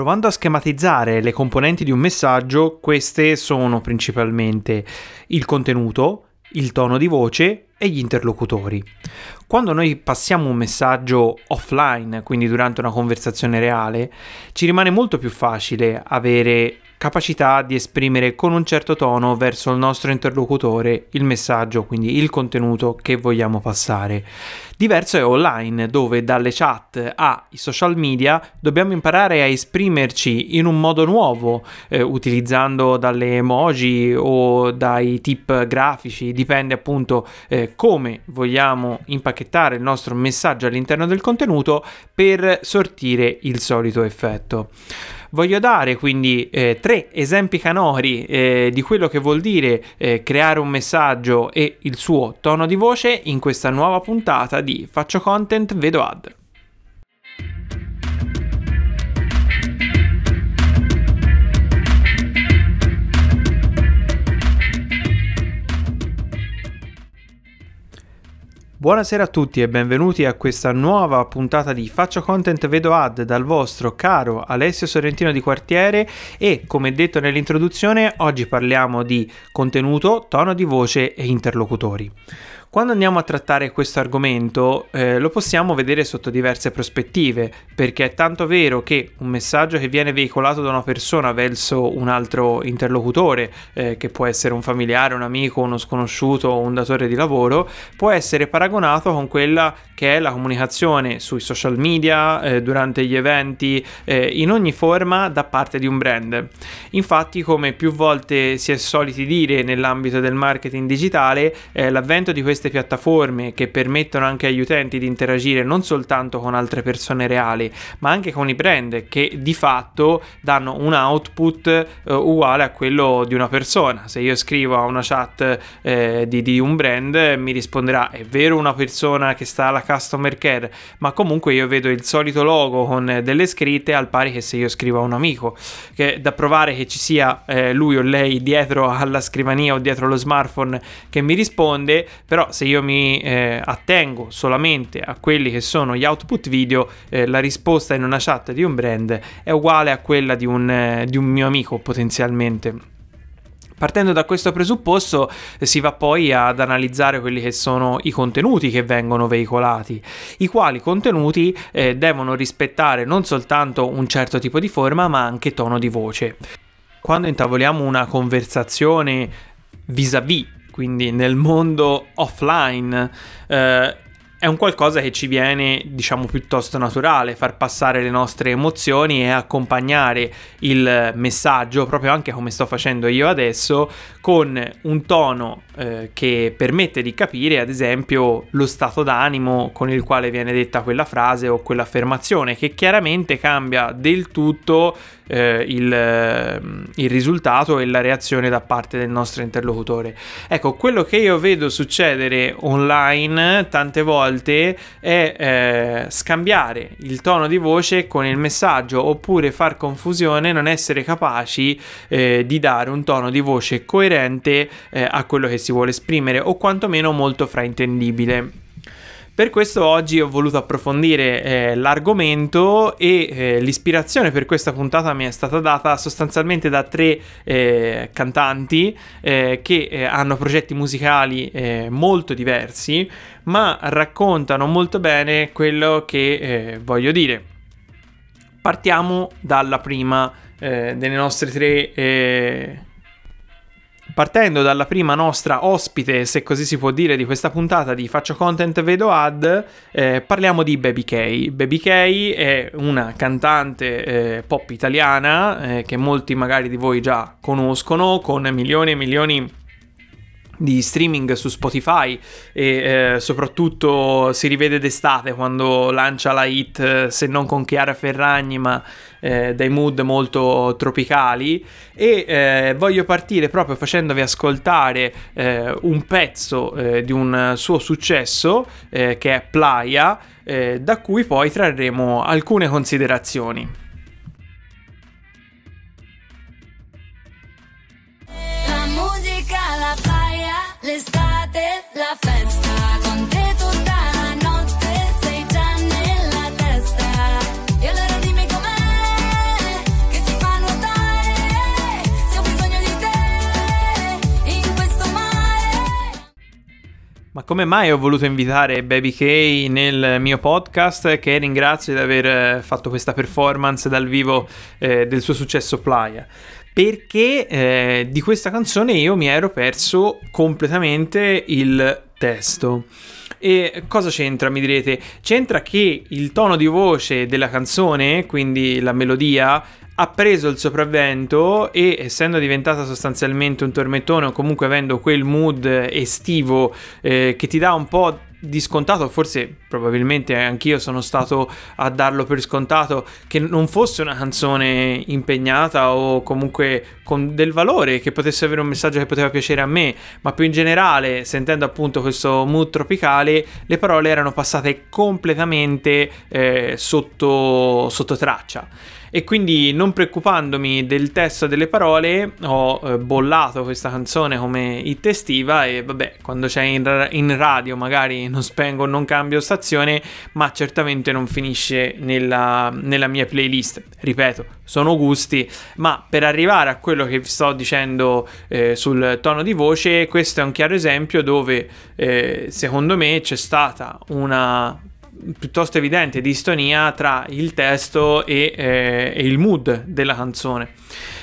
Provando a schematizzare le componenti di un messaggio, queste sono principalmente il contenuto, il tono di voce e gli interlocutori. Quando noi passiamo un messaggio offline, quindi durante una conversazione reale, ci rimane molto più facile avere capacità di esprimere con un certo tono verso il nostro interlocutore il messaggio, quindi il contenuto che vogliamo passare. Diverso è online, dove dalle chat ai social media dobbiamo imparare a esprimerci in un modo nuovo, eh, utilizzando dalle emoji o dai tip grafici, dipende appunto eh, come vogliamo impacchettare il nostro messaggio all'interno del contenuto per sortire il solito effetto. Voglio dare quindi eh, tre esempi canori eh, di quello che vuol dire eh, creare un messaggio e il suo tono di voce in questa nuova puntata di Faccio content, vedo ad. Buonasera a tutti e benvenuti a questa nuova puntata di Faccio Content Vedo Ad dal vostro caro Alessio Sorrentino di Quartiere e come detto nell'introduzione oggi parliamo di contenuto, tono di voce e interlocutori. Quando andiamo a trattare questo argomento eh, lo possiamo vedere sotto diverse prospettive, perché è tanto vero che un messaggio che viene veicolato da una persona verso un altro interlocutore, eh, che può essere un familiare, un amico, uno sconosciuto un datore di lavoro, può essere paragonato con quella che è la comunicazione sui social media, eh, durante gli eventi, eh, in ogni forma da parte di un brand. Infatti, come più volte si è soliti dire nell'ambito del marketing digitale, eh, l'avvento di questi queste piattaforme che permettono anche agli utenti di interagire non soltanto con altre persone reali, ma anche con i brand che di fatto danno un output eh, uguale a quello di una persona. Se io scrivo a una chat eh, di, di, un brand, mi risponderà: È vero una persona che sta alla customer care, ma comunque io vedo il solito logo con delle scritte al pari che se io scrivo a un amico. Che da provare che ci sia eh, lui o lei dietro alla scrivania o dietro lo smartphone che mi risponde, però se io mi eh, attengo solamente a quelli che sono gli output video, eh, la risposta in una chat di un brand è uguale a quella di un, eh, di un mio amico potenzialmente. Partendo da questo presupposto si va poi ad analizzare quelli che sono i contenuti che vengono veicolati, i quali contenuti eh, devono rispettare non soltanto un certo tipo di forma ma anche tono di voce. Quando intavoliamo una conversazione vis-à-vis quindi nel mondo offline. Eh, è un qualcosa che ci viene, diciamo, piuttosto naturale, far passare le nostre emozioni e accompagnare il messaggio, proprio anche come sto facendo io adesso, con un tono eh, che permette di capire, ad esempio, lo stato d'animo con il quale viene detta quella frase o quell'affermazione, che chiaramente cambia del tutto eh, il, il, risultato e la reazione da parte del nostro interlocutore. Ecco, quello che io vedo succedere online tante volte è eh, scambiare il tono di voce con il messaggio oppure far confusione, non essere capaci eh, di dare un tono di voce coerente eh, a quello che si vuole esprimere o quantomeno molto fraintendibile. Per questo oggi ho voluto approfondire eh, l'argomento e eh, l'ispirazione per questa puntata mi è stata data sostanzialmente da tre eh, cantanti eh, che eh, hanno progetti musicali eh, molto diversi, ma raccontano molto bene quello che voglio dire. Partiamo dalla prima delle nostre tre Partendo dalla prima nostra ospite, se così si può dire, di questa puntata di Faccio Content Vedo Ad, eh, parliamo di Baby K. Baby K è una cantante eh, pop italiana eh, che molti magari di voi già conoscono, con milioni e milioni di streaming su Spotify e eh, soprattutto si rivede d'estate quando lancia la hit eh, se non con Chiara Ferragni ma eh, dai mood molto tropicali e eh, voglio partire proprio facendovi ascoltare eh, un pezzo eh, di un suo successo che è Playa da cui poi trarremo alcune considerazioni. Come mai ho voluto invitare Baby K nel mio podcast, che ringrazio di aver eh, fatto questa performance dal vivo eh, del suo successo Playa. Perché eh, di questa canzone io mi ero perso completamente il testo. E cosa c'entra, mi direte? C'entra che il tono di voce della canzone, quindi la melodia, ha preso il sopravvento e essendo diventata sostanzialmente un tormentone o comunque avendo quel mood estivo eh, che ti dà un po' di scontato, forse probabilmente anch'io sono stato a darlo per scontato, che non fosse una canzone impegnata o comunque con del valore, che potesse avere un messaggio che poteva piacere a me, ma più in generale, sentendo appunto questo mood tropicale, le parole erano passate completamente eh, sotto, sotto traccia e quindi non preoccupandomi del testo delle parole ho eh, bollato questa canzone come hit estiva e vabbè quando c'è in, in, radio magari non spengo non cambio stazione ma certamente non finisce nella, nella mia playlist. Ripeto sono gusti ma per arrivare a quello che sto dicendo eh, sul tono di voce questo è un chiaro esempio dove eh, secondo me c'è stata una piuttosto evidente distonia tra il testo e, eh, e il mood della canzone.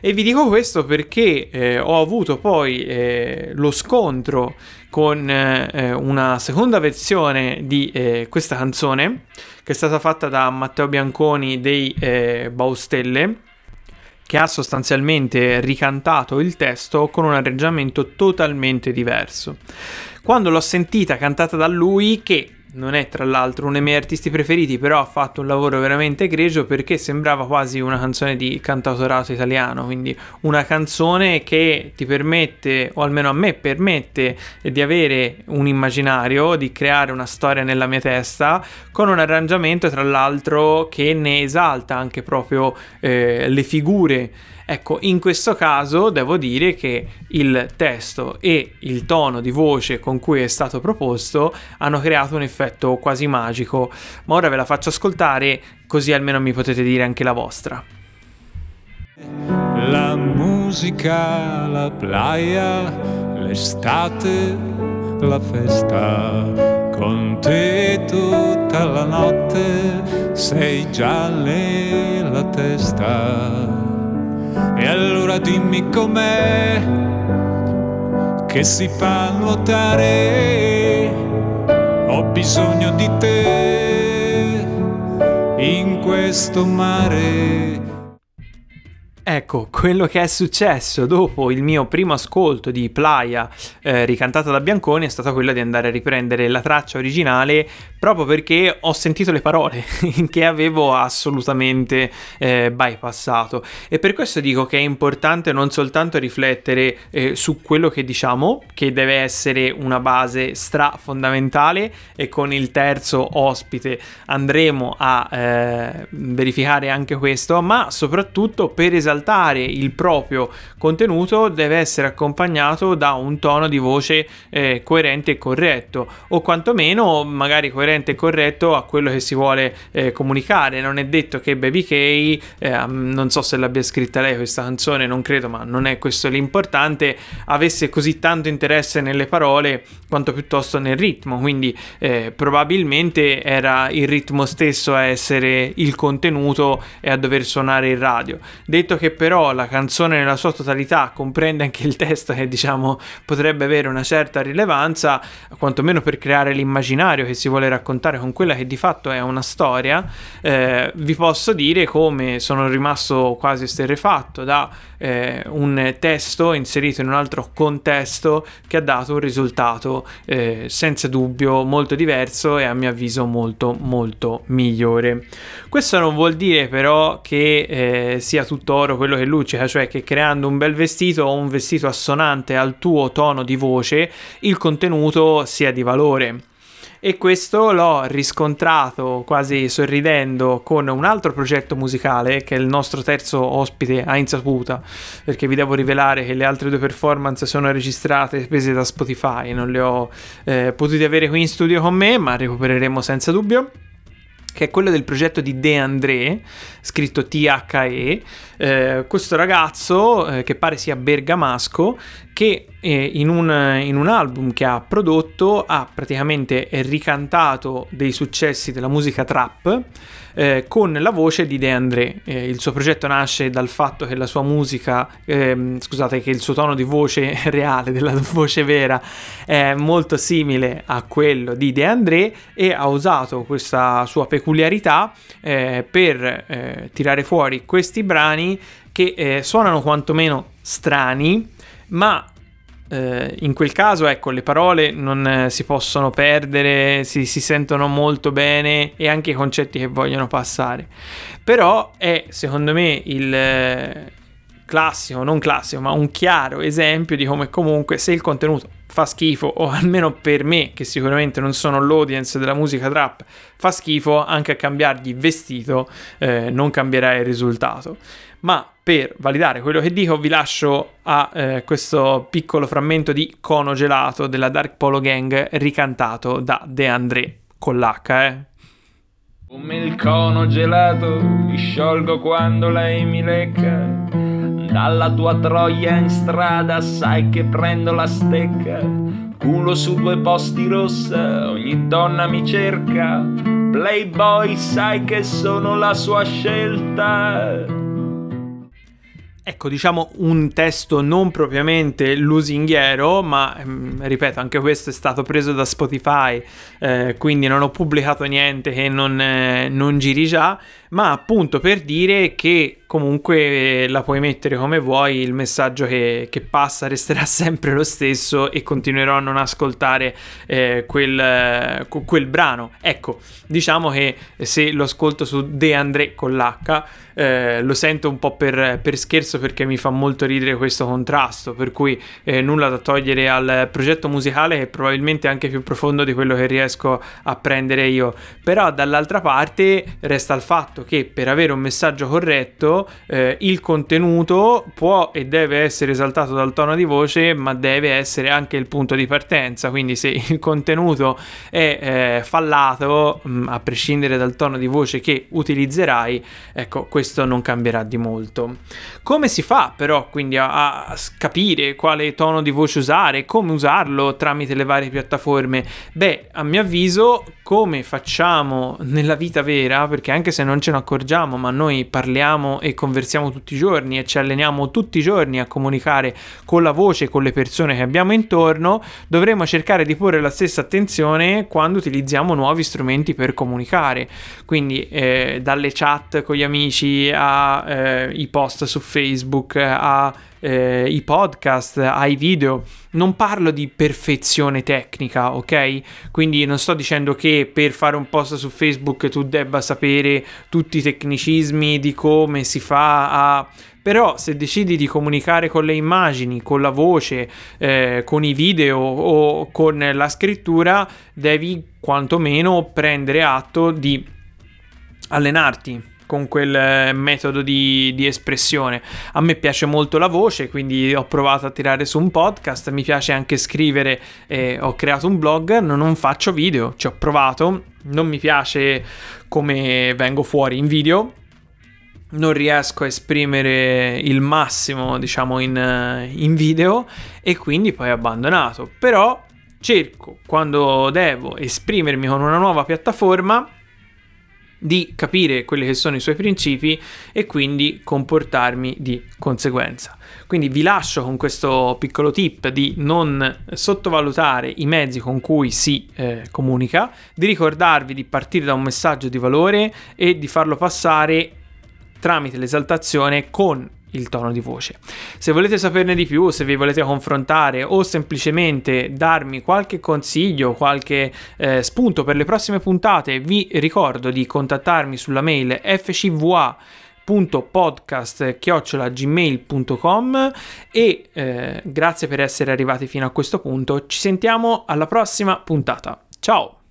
E vi dico questo perché eh, ho avuto poi eh, lo scontro con eh, una seconda versione di eh, questa canzone che è stata fatta da Matteo Bianconi dei eh, Baustelle che ha sostanzialmente ricantato il testo con un arrangiamento totalmente diverso. Quando l'ho sentita cantata da lui, che non è tra l'altro uno dei miei artisti preferiti, però ha fatto un lavoro veramente egregio perché sembrava quasi una canzone di cantautorato italiano, quindi una canzone che ti permette, o almeno a me permette, di avere un immaginario, di creare una storia nella mia testa, con un arrangiamento tra l'altro che ne esalta anche proprio eh, le figure Ecco, in questo caso devo dire che il testo e il tono di voce con cui è stato proposto hanno creato un effetto quasi magico, ma ora ve la faccio ascoltare così almeno mi potete dire anche la vostra. La musica, la playa, l'estate, la festa, con te tutta la notte sei già la testa e allora dimmi com'è che si fa nuotare. Ho bisogno di te in questo mare. Ecco, quello che è successo dopo il mio primo ascolto di Playa eh, ricantata da Bianconi è stata quella di andare a riprendere la traccia originale proprio perché ho sentito le parole che avevo assolutamente eh, bypassato. E per questo dico che è importante non soltanto riflettere eh, su quello che diciamo, che deve essere una base stra fondamentale e con il terzo ospite andremo a eh, verificare anche questo, ma soprattutto per esaminare esaltare il proprio contenuto deve essere accompagnato da un tono di voce eh, coerente e corretto o quantomeno magari coerente e corretto a quello che si vuole eh, comunicare. Non è detto che Baby K eh, non so se l'abbia scritta lei questa canzone non credo ma non è questo l'importante avesse così tanto interesse nelle parole quanto piuttosto nel ritmo. Quindi eh, probabilmente era il ritmo stesso a essere il contenuto e a dover suonare il radio. Detto che però la canzone nella sua totalità comprende anche il testo che diciamo potrebbe avere una certa rilevanza, quantomeno per creare l'immaginario che si vuole raccontare con quella che di fatto è una storia, eh, vi posso dire come sono rimasto quasi esterrefatto da eh, un testo inserito in un altro contesto che ha dato un risultato eh, senza dubbio molto diverso e a mio avviso molto molto migliore. Questo non vuol dire però che eh, sia tutto oro quello che luccica, cioè che creando un bel vestito o un vestito assonante al tuo tono di voce il contenuto sia di valore. E questo l'ho riscontrato quasi sorridendo con un altro progetto musicale che il nostro terzo ospite a insaputa perché vi devo rivelare che le altre due performance sono registrate prese da Spotify. Non le ho eh, potute avere qui in studio con me ma recupereremo senza dubbio che è quello del progetto di De André, scritto THE, eh, questo ragazzo eh, che pare sia bergamasco, che eh, in, un, in, un, album che ha prodotto ha praticamente ricantato dei successi della musica trap eh, con la voce di De André. Eh, il suo progetto nasce dal fatto che la sua musica, ehm, scusate, che il suo tono di voce reale, della voce vera, è molto simile a quello di De André e ha usato questa sua peculiarità eh, per eh, tirare fuori questi brani che eh, suonano quantomeno strani, ma eh, in quel caso, ecco, le parole non eh, si possono perdere, si, si, sentono molto bene e anche i concetti che vogliono passare. Però è, secondo me, il eh, classico, non classico, ma un chiaro esempio di come comunque se il contenuto fa schifo, o almeno per me, che sicuramente non sono l'audience della musica trap, fa schifo, anche a cambiargli vestito eh, non cambierà il risultato. Ma per validare quello che dico vi lascio a eh, questo piccolo frammento di Cono Gelato della Dark Polo Gang ricantato da De André con l'H, eh. Come il cono gelato mi sciolgo quando lei mi lecca. Dalla tua troia in strada sai che prendo la stecca. Culo su due posti rossa, ogni donna mi cerca. Playboy sai che sono la sua scelta. Ecco, diciamo un testo non propriamente lusinghiero, ma ehm, ripeto, anche questo è stato preso da Spotify, eh, quindi non ho pubblicato niente che non, eh, non giri già, ma appunto per dire che comunque la puoi mettere come vuoi, il messaggio che, che passa resterà sempre lo stesso e continuerò a non ascoltare eh, quel, quel, brano. Ecco, diciamo che se lo ascolto su De André con l'H, eh, lo sento un po' per, per, scherzo perché mi fa molto ridere questo contrasto, per cui eh, nulla da togliere al progetto musicale che è probabilmente anche più profondo di quello che riesco a prendere io. Però dall'altra parte resta il fatto che per avere un messaggio corretto eh, il contenuto può e deve essere esaltato dal tono di voce, ma deve essere anche il punto di partenza. Quindi, se il contenuto è eh, fallato, mh, mm, a prescindere dal tono di voce che utilizzerai, ecco, questo non cambierà di molto. Come si fa però quindi a, a capire quale tono di voce usare, come usarlo tramite le varie piattaforme? Beh, a mio avviso, come facciamo nella vita vera, perché anche se non ce ne accorgiamo, ma noi parliamo e conversiamo tutti i giorni e ci alleniamo tutti i giorni a comunicare con la voce, con le persone che abbiamo intorno, dovremmo cercare di porre la stessa attenzione quando utilizziamo nuovi strumenti per comunicare. Quindi eh, dalle chat con gli amici ai eh, post su Facebook, a eh, i podcast, ai video. Non parlo di perfezione tecnica, ok? Quindi non sto dicendo che per fare un post su Facebook tu debba sapere tutti i tecnicismi di come si fa a però se decidi di comunicare con le immagini, con la voce, eh, con i video o con la scrittura, devi quantomeno prendere atto di allenarti con quel eh, metodo di, di, espressione. A me piace molto la voce, quindi ho provato a tirare su un podcast, mi piace anche scrivere, eh, ho creato un blog, non, faccio video, ci ho provato, non mi piace come vengo fuori in video, non riesco a esprimere il massimo, diciamo, in, eh, in, video. E quindi poi abbandonato. Però cerco, quando devo esprimermi con una nuova piattaforma, di capire quelli che sono i suoi principi e quindi comportarmi di conseguenza. Quindi vi lascio con questo piccolo tip di non sottovalutare i mezzi con cui si eh, comunica, di ricordarvi di partire da un messaggio di valore e di farlo passare tramite l'esaltazione con il tono di voce. Se volete saperne di più, se vi volete confrontare o semplicemente darmi qualche consiglio, qualche eh, spunto per le prossime puntate, vi ricordo di contattarmi sulla mail fcva podcast-gmail.com e eh, grazie per essere arrivati fino a questo punto. Ci sentiamo alla prossima puntata. Ciao